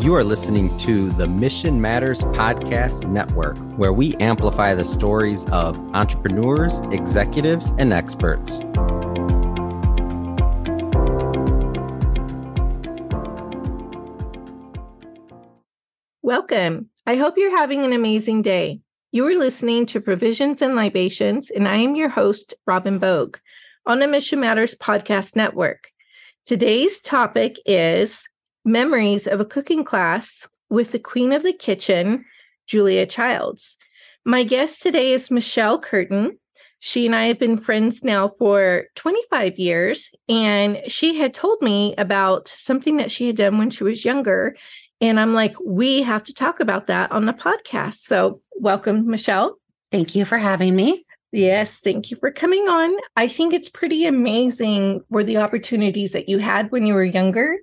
You are listening to the Mission Matters Podcast Network, where we amplify the stories of entrepreneurs, executives, and experts. Welcome. I hope you're having an amazing day. You are listening to Provisions and Libations, and I am your host, Robin Bogue, on the Mission Matters Podcast Network. Today's topic is memories of a cooking class with the queen of the kitchen, Julia Childs. My guest today is Michelle Curtin. She and I have been friends now for 25 years, and she had told me about something that she had done when she was younger. And I'm like, we have to talk about that on the podcast. So, welcome, Michelle. Thank you for having me. Yes, thank you for coming on. I think it's pretty amazing for the opportunities that you had when you were younger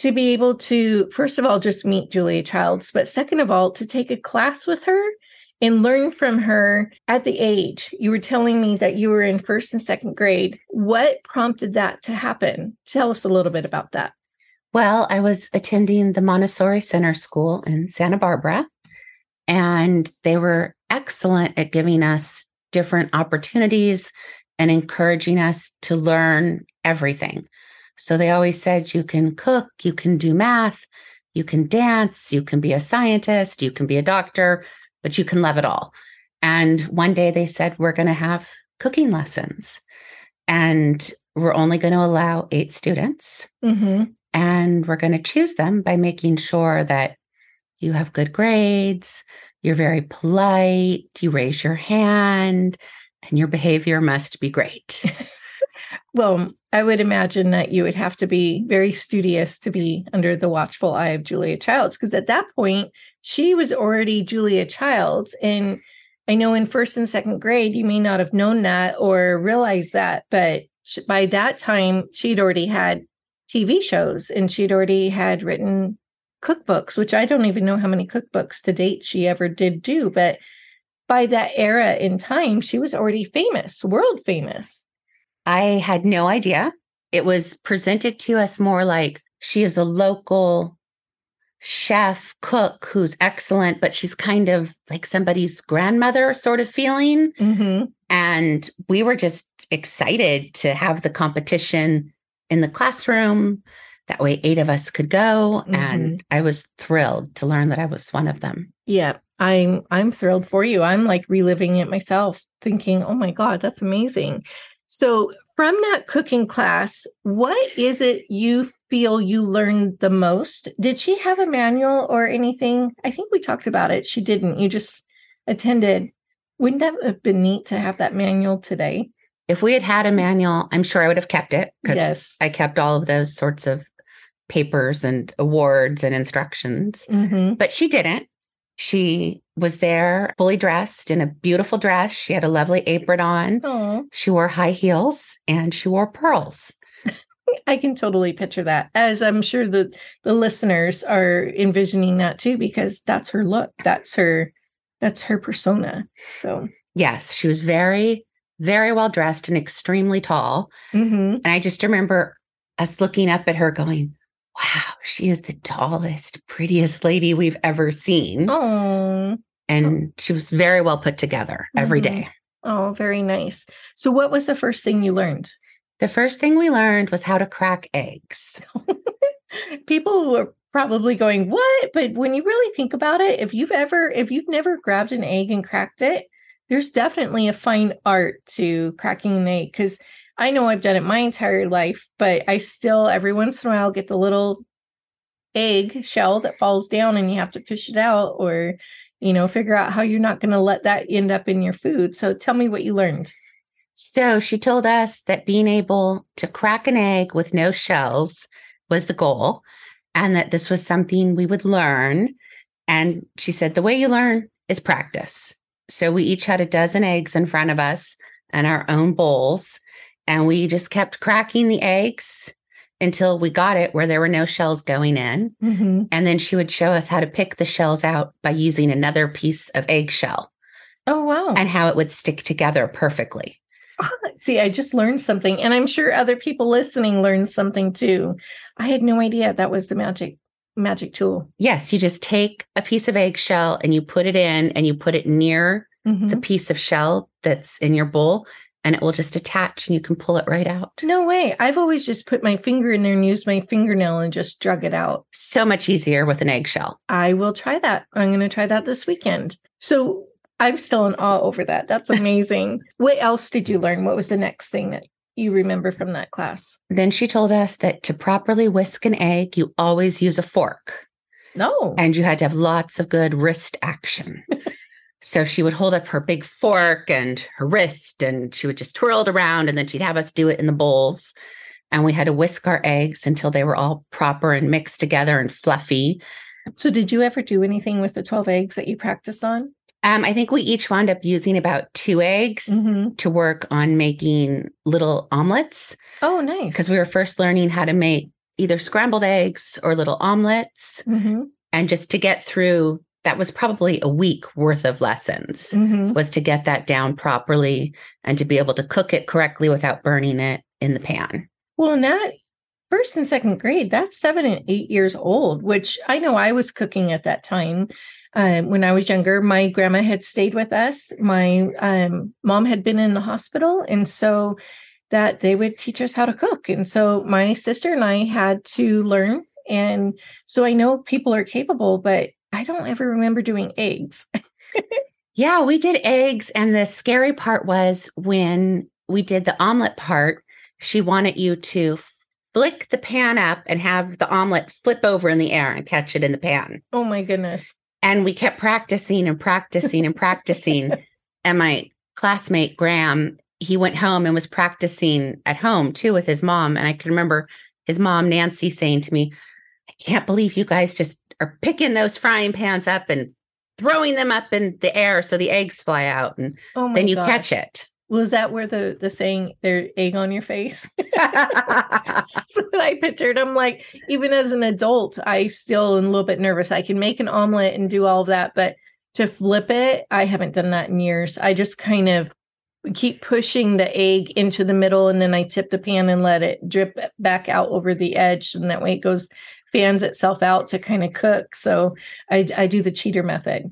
to be able to, first of all, just meet Julia Childs, but second of all, to take a class with her and learn from her at the age. You were telling me that you were in first and second grade. What prompted that to happen? Tell us a little bit about that. Well, I was attending the Montessori Center School in Santa Barbara, and they were excellent at giving us different opportunities and encouraging us to learn everything. So they always said you can cook, you can do math, you can dance, you can be a scientist, you can be a doctor, but you can love it all. And one day they said, we're going to have cooking lessons and we're only going to allow eight students. Mm-hmm. And we're going to choose them by making sure that you have good grades, you're very polite, you raise your hand, and your behavior must be great. well, I would imagine that you would have to be very studious to be under the watchful eye of Julia Childs, because at that point, she was already Julia Childs. And I know in first and second grade, you may not have known that or realized that, but by that time, she'd already had TV shows and she'd already had written cookbooks, which I don't even know how many cookbooks to date she ever did do. But by that era in time, she was already famous, world famous. I had no idea. It was presented to us more like she is a local chef, cook who's excellent, but she's kind of like somebody's grandmother sort of feeling. Mm-hmm. And we were just excited to have the competition in the classroom that way, eight of us could go, mm-hmm. and I was thrilled to learn that I was one of them. Yeah, I'm I'm thrilled for you. I'm like reliving it myself, thinking, "Oh my god, that's amazing." So, from that cooking class, what is it you feel you learned the most? Did she have a manual or anything? I think we talked about it. She didn't. You just attended. Wouldn't that have been neat to have that manual today? If we had had a manual, I'm sure I would have kept it because yes. I kept all of those sorts of papers and awards and instructions. Mm-hmm. But she didn't. She was there fully dressed in a beautiful dress. She had a lovely apron on. Aww. She wore high heels and she wore pearls. I can totally picture that, as I'm sure the the listeners are envisioning that too, because that's her look. That's her that's her persona. So yes, she was very, very well dressed and extremely tall. Mm-hmm. And I just remember us looking up at her going, wow, she is the tallest, prettiest lady we've ever seen. Oh. And she was very well put together every mm-hmm. day. Oh, very nice. So, what was the first thing you learned? The first thing we learned was how to crack eggs. People were probably going, What? But when you really think about it, if you've ever, if you've never grabbed an egg and cracked it, there's definitely a fine art to cracking an egg because I know I've done it my entire life, but I still every once in a while get the little egg shell that falls down and you have to fish it out or you know figure out how you're not going to let that end up in your food. So tell me what you learned. So she told us that being able to crack an egg with no shells was the goal and that this was something we would learn. And she said, the way you learn is practice. So we each had a dozen eggs in front of us and our own bowls. And we just kept cracking the eggs until we got it where there were no shells going in. Mm-hmm. And then she would show us how to pick the shells out by using another piece of eggshell. Oh, wow. And how it would stick together perfectly. See, I just learned something, and I'm sure other people listening learned something too. I had no idea that was the magic magic tool. Yes, you just take a piece of eggshell and you put it in and you put it near Mhm. the piece of shell that's in your bowl and it will just attach and you can pull it right out. No way. I've always just put my finger in there and used my fingernail and just drug it out. So much easier with an eggshell. I will try that. I'm going to try that this weekend. So I'm still in awe over that. That's amazing. what else did you learn? What was the next thing that you remember from that class? Then she told us that to properly whisk an egg, you always use a fork No. and you had to have lots of good wrist action. so she would hold up her big fork and her wrist and she would just twirl it around and then she'd have us do it in the bowls. And we had to whisk our eggs until they were all proper and mixed together and fluffy. So did you ever do anything with the 12 eggs that you practiced on? Um, I think we each wound up using about two eggs Mhm. to work on making little omelets Oh, nice. because we were first learning how to make either scrambled eggs or little omelets. hmm And just to get through, that was probably a week worth of lessons, hmm was to get that down properly and to be able to cook it correctly without burning it in the pan. Well, in that first and second grade, that's seven and eight years old, which I know I was cooking at that time. Um, when I was younger, my grandma had stayed with us. My um, mom had been in the hospital. And so that they would teach us how to cook. And so my sister and I had to learn. And so I know people are capable, but I don't ever remember doing eggs. Yeah, we did eggs. And the scary part was when we did the omelet part, she wanted you to flick the pan up and have the omelet flip over in the air and catch it in the pan. Oh my goodness. And we kept practicing and practicing and practicing. And my classmate, Graham, he went home and was practicing at home too with his mom. And I can remember his mom, Nancy, saying to me, I can't believe you guys just are picking those frying pans up and throwing them up in the air so the eggs fly out and Oh then you gosh. catch it. Was that where the the saying "their egg on your face"? That's what I pictured. I'm like, even as an adult, I still am a little bit nervous. I can make an omelet and do all of that, but to flip it, I haven't done that in years. I just kind of keep pushing the egg into the middle and then I tip the pan and let it drip back out over the edge. And that way it goes fans itself out to kind of cook. So I, I do the cheater method.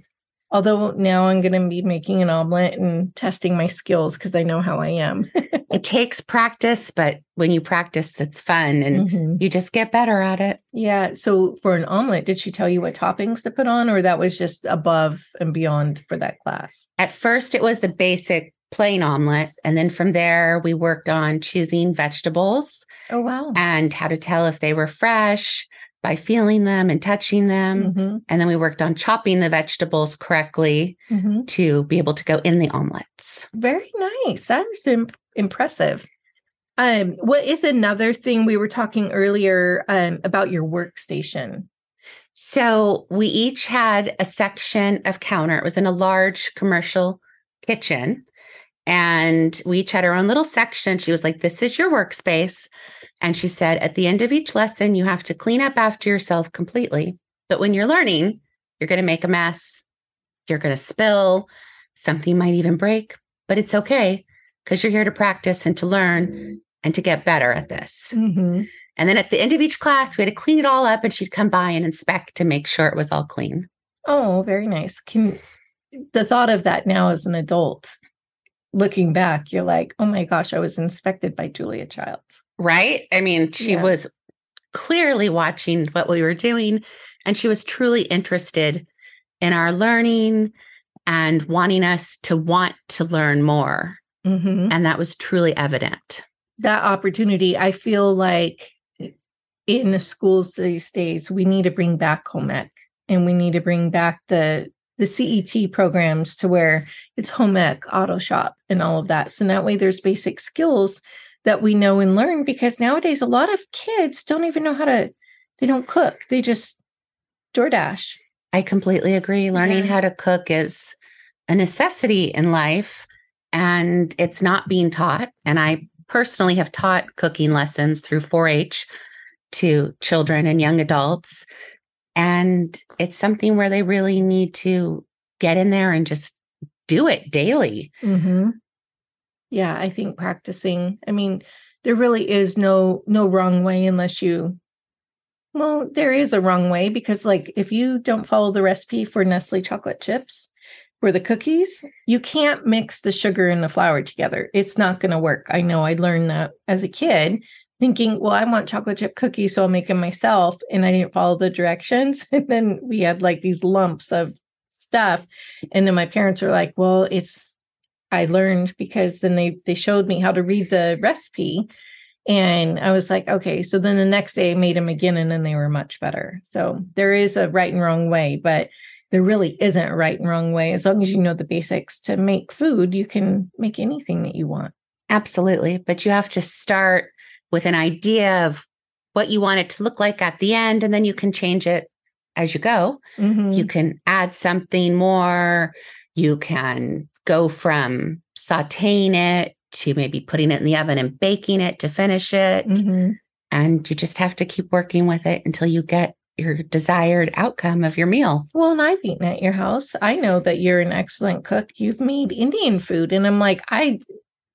Although now I'm going to be making an omelet and testing my skills because I know how I am. it takes practice, but when you practice, it's fun and Mhm. you just get better at it. Yeah. So for an omelet, did she tell you what toppings to put on, or that was just above and beyond for that class? At first, it was the basic plain omelet. And then from there, we worked on choosing vegetables Oh, wow. and how to tell if they were fresh by feeling them and touching them. Mhm, And then we worked on chopping the vegetables correctly mhm. to be able to go in the omelets. Very nice. That is im- impressive. Um, what is another thing we were talking earlier um, about your workstation? So we each had a section of counter. It was in a large commercial kitchen. And we each had our own little section. She was like, This is your workspace. And she said, At the end of each lesson, you have to clean up after yourself completely. But when you're learning, you're going to make a mess. You're going to spill. Something might even break, but it's okay because you're here to practice and to learn and to get better at this. Mm-hmm. And then at the end of each class, we had to clean it all up and she'd come by and inspect to make sure it was all clean. Oh, very nice. Can the thought of that now as an adult, looking back, you're like, oh my gosh, I was inspected by Julia Childs. Right? I mean, she Yeah. was clearly watching what we were doing and she was truly interested in our learning and wanting us to want to learn more. Mm-hmm. And that was truly evident. That opportunity, I feel like in the schools these days, we need to bring back home ec and we need to bring back the the CET programs to where it's home ec, auto shop, and all of that. So that way there's basic skills that we know and learn because nowadays a lot of kids don't even know how to they don't cook. They just DoorDash. I completely agree. Learning Yeah. how to cook is a necessity in life and it's not being taught. And I personally have taught cooking lessons through 4 H to children and young adults. And it's something where they really need to get in there and just do it daily. Mm-hmm. Yeah, I think practicing. I mean, there really is no no wrong way unless you Well, there is a wrong way because, like, if you don't follow the recipe for Nestle chocolate chips for the cookies, you can't mix the sugar and the flour together. It's not going to work. I know I learned that as a kid, thinking, well, I want chocolate chip cookies, so I'll make them myself. And I didn't follow the directions. And then we had like these lumps of stuff. And then my parents were like, well, it's, I learned because then they they showed me how to read the recipe and I was like, okay. So then the next day I made them again and then they were much better. So there is a right and wrong way, but there really isn't a right and wrong way. As long as you know the basics to make food, you can make anything that you want. Absolutely. But you have to start with an idea of what you want it to look like at the end, and then you can change it as you go. Mhm. You can add something more. You can go from sauteing it to maybe putting it in the oven and baking it to finish it. Mhm. And you just have to keep working with it until you get your desired outcome of your meal. Well, and I've eaten at your house. I know that you're an excellent cook. You've made Indian food, and I'm like, I,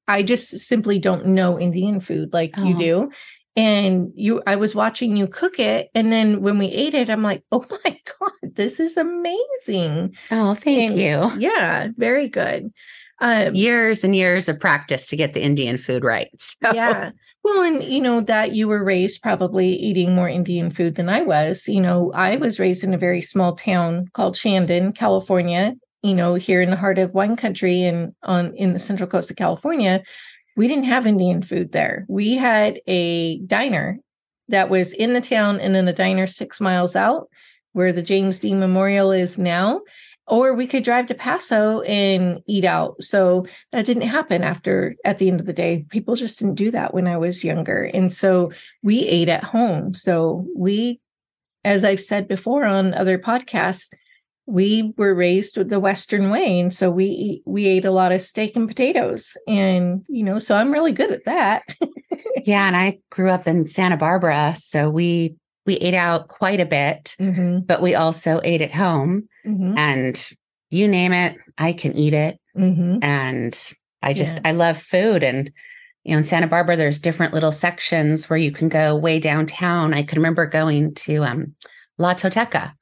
I just simply don't know Indian food like you Oh. do. And you, I was watching you cook it, and then when we ate it, I'm like, oh my god, this is amazing. Oh, thank And- you. Yeah, very good. Um, Years and years of practice to get the Indian food right. So, yeah. Well, and you know that you were raised probably eating more Indian food than I was. You know, I was raised in a very small town called Shandon, California. You know, here in the heart of wine country and on in the central coast of California, we didn't have Indian food there. We had a diner that was in the town, and then the diner six miles out, where the James Dean Memorial is now. Or we could drive to Paso and eat out. So that didn't happen after at the end of the day people just didn't do that when i was younger and so we ate at home so we as i've said before on other podcasts we were raised with the western way and so we we ate a lot of steak and potatoes and you know so i'm really good at that yeah. And I grew up in Santa Barbara. So we, we ate out quite a bit, hmm but we also ate at home. hmm And you name it, I can eat it. hmm And I just, Yeah. I love food. And, you know, in Santa Barbara, there's different little sections where you can go way downtown. I can remember going to um, La Tolteca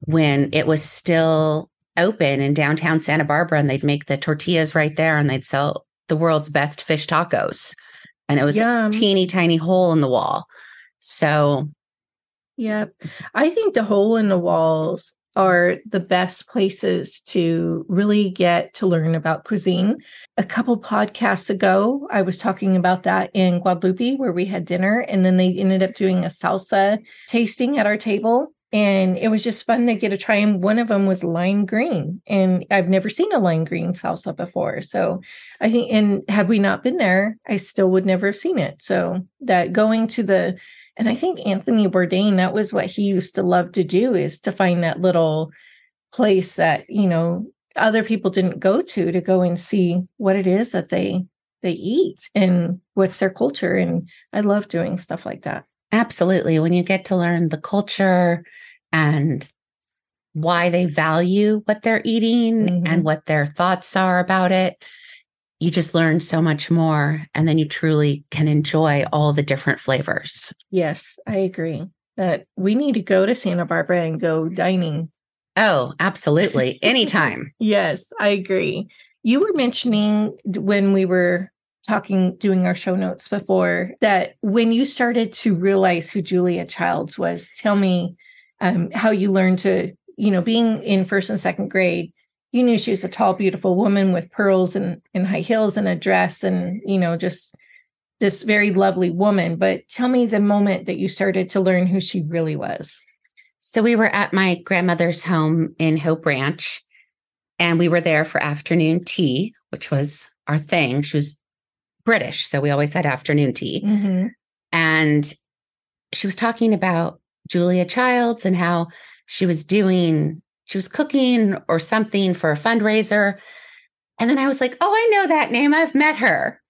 when it was still open in downtown Santa Barbara and they'd make the tortillas right there and they'd sell the world's best fish tacos. And it was Yum. a teeny tiny hole in the wall. So, Yep. I think the hole in the walls are the best places to really get to learn about cuisine. A couple podcasts ago, I was talking about that in Guadalupe where we had dinner and then they ended up doing a salsa tasting at our table. And it was just fun to get a try. And one of them was lime green. And I've never seen a lime green salsa before. So I think, and had we not been there, I still would never have seen it. So that going to the and I think Anthony Bourdain, that was what he used to love to do is to find that little place that, you know, other people didn't go to to go and see what it is that they they eat and what's their culture. And I love doing stuff like that. absolutely, when you get to learn the culture and why they value what they're eating Mhm. and what their thoughts are about it, you just learn so much more. And then you truly can enjoy all the different flavors. Yes, I agree that we need to go to Santa Barbara and go dining. Oh, absolutely. Anytime. Yes, I agree. You were mentioning when we were talking, doing our show notes before, that when you started to realize who Julia Childs was, tell me um, how you learned to, you know, being in first and second grade, you knew she was a tall, beautiful woman with pearls and, and high heels and a dress and, you know, just this very lovely woman. But tell me the moment that you started to learn who she really was. So we were at my grandmother's home in Hope Ranch, and we were there for afternoon tea, which was our thing. She was British, so we always had afternoon tea. Mm-hmm. And she was talking about Julia Childs and how she was doing, she was cooking or something for a fundraiser. And then I was like, oh, I know that name. I've met her.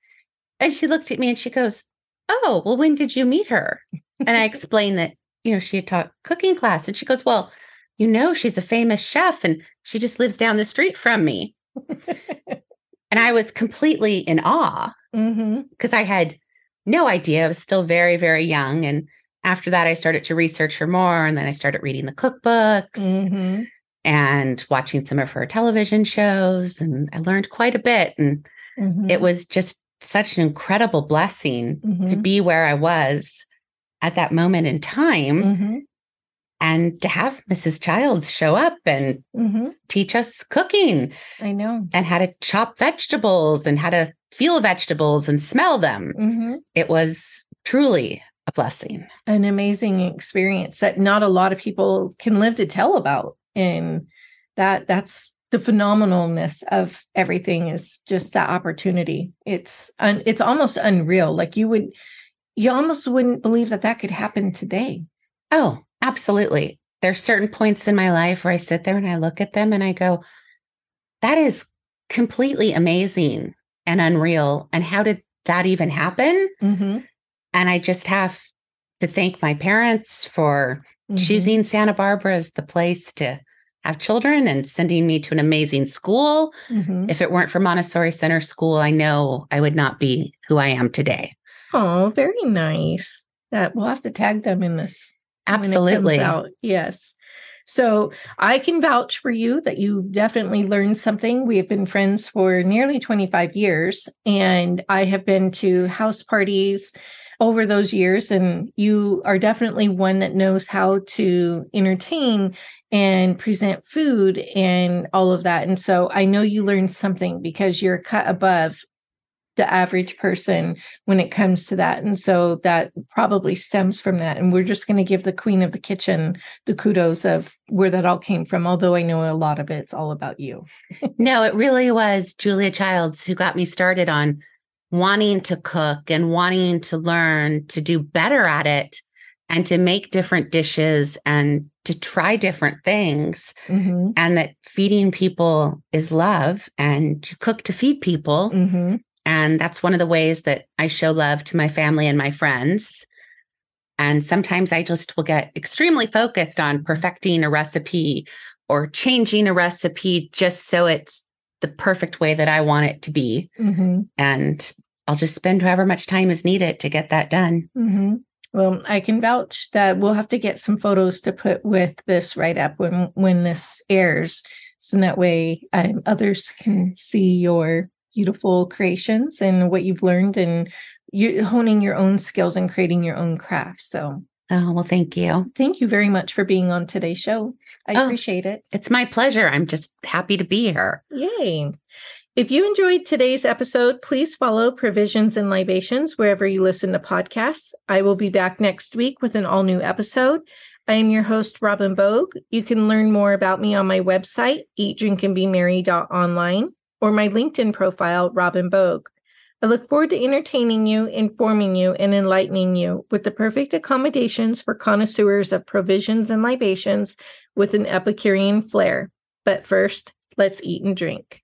And she looked at me and she goes, oh, well, when did you meet her? And I explained that, you know, she had taught cooking class. And she goes, well, you know, she's a famous chef and she just lives down the street from me. and I was completely in awe mm-hmm. because I had no idea. I was still very, very young. And after that, I started to research her more. And then I started reading the cookbooks Mm-hmm. And watching some of her television shows. And I learned quite a bit. And Mm-hmm. it was just such an incredible blessing to Mhm. be where I was at that moment in time Mm-hmm. and to have Mrs. Childs show up and Mm-hmm. teach us cooking I know. and how to chop vegetables and how to feel vegetables and smell them. Mm-hmm. It was truly a blessing. An amazing experience that not a lot of people can live to tell about. And that that's the phenomenalness of everything is just that opportunity. It's un, it's almost unreal. Like you would you almost wouldn't believe that that could happen today. Oh, absolutely. There's certain points in my life where I sit there and I look at them and I go, that is completely amazing and unreal. And how did that even happen? Mm-hmm. And I just have to thank my parents for Mm-hmm. choosing Santa Barbara as the place to have children and sending me to an amazing school. Mm-hmm. If it weren't for Montessori Center School, I know I would not be who I am today. Oh, very nice. That we'll have to tag them in this when it comes Absolutely. out. Yes. So I can vouch for you that you definitely learned something. We have been friends for nearly 25 years, and I have been to house parties over those years. And you are definitely one that knows how to entertain and present food and all of that. And so I know you learned something because you're cut above the average person when it comes to that. And so that probably stems from that. And we're just going to give the queen of the kitchen the kudos of where that all came from, although I know a lot of it's all about you. No, it really was Julia Childs who got me started on wanting to cook and wanting to learn to do better at it and to make different dishes and to try different things. Mm-hmm. And that feeding people is love and you cook to feed people. Mm-hmm. And that's one of the ways that I show love to my family and my friends. And sometimes I just will get extremely focused on perfecting a recipe or changing a recipe just so it's the perfect way that I want it to be. Mm-hmm. And I'll just spend however much time is needed to get that done. Mm-hmm. Well, I can vouch that we'll have to get some photos to put with this write up when when this airs, so that way um, others can see your beautiful creations and what you've learned and you honing your own skills and creating your own craft. So, Oh, well, thank you. thank you very much for being on today's show. I Oh. appreciate it. It's my pleasure. I'm just happy to be here. Yay. If you enjoyed today's episode, please follow Provisions and Libations wherever you listen to podcasts. I will be back next week with an all new episode. I am your host, Robin Bogue. You can learn more about me on my website, eatdrinkandbemerry.online, or my LinkedIn profile, Robin Bogue. I look forward to entertaining you, informing you, and enlightening you with the perfect accommodations for connoisseurs of provisions and libations with an Epicurean flair. But first, let's eat and drink.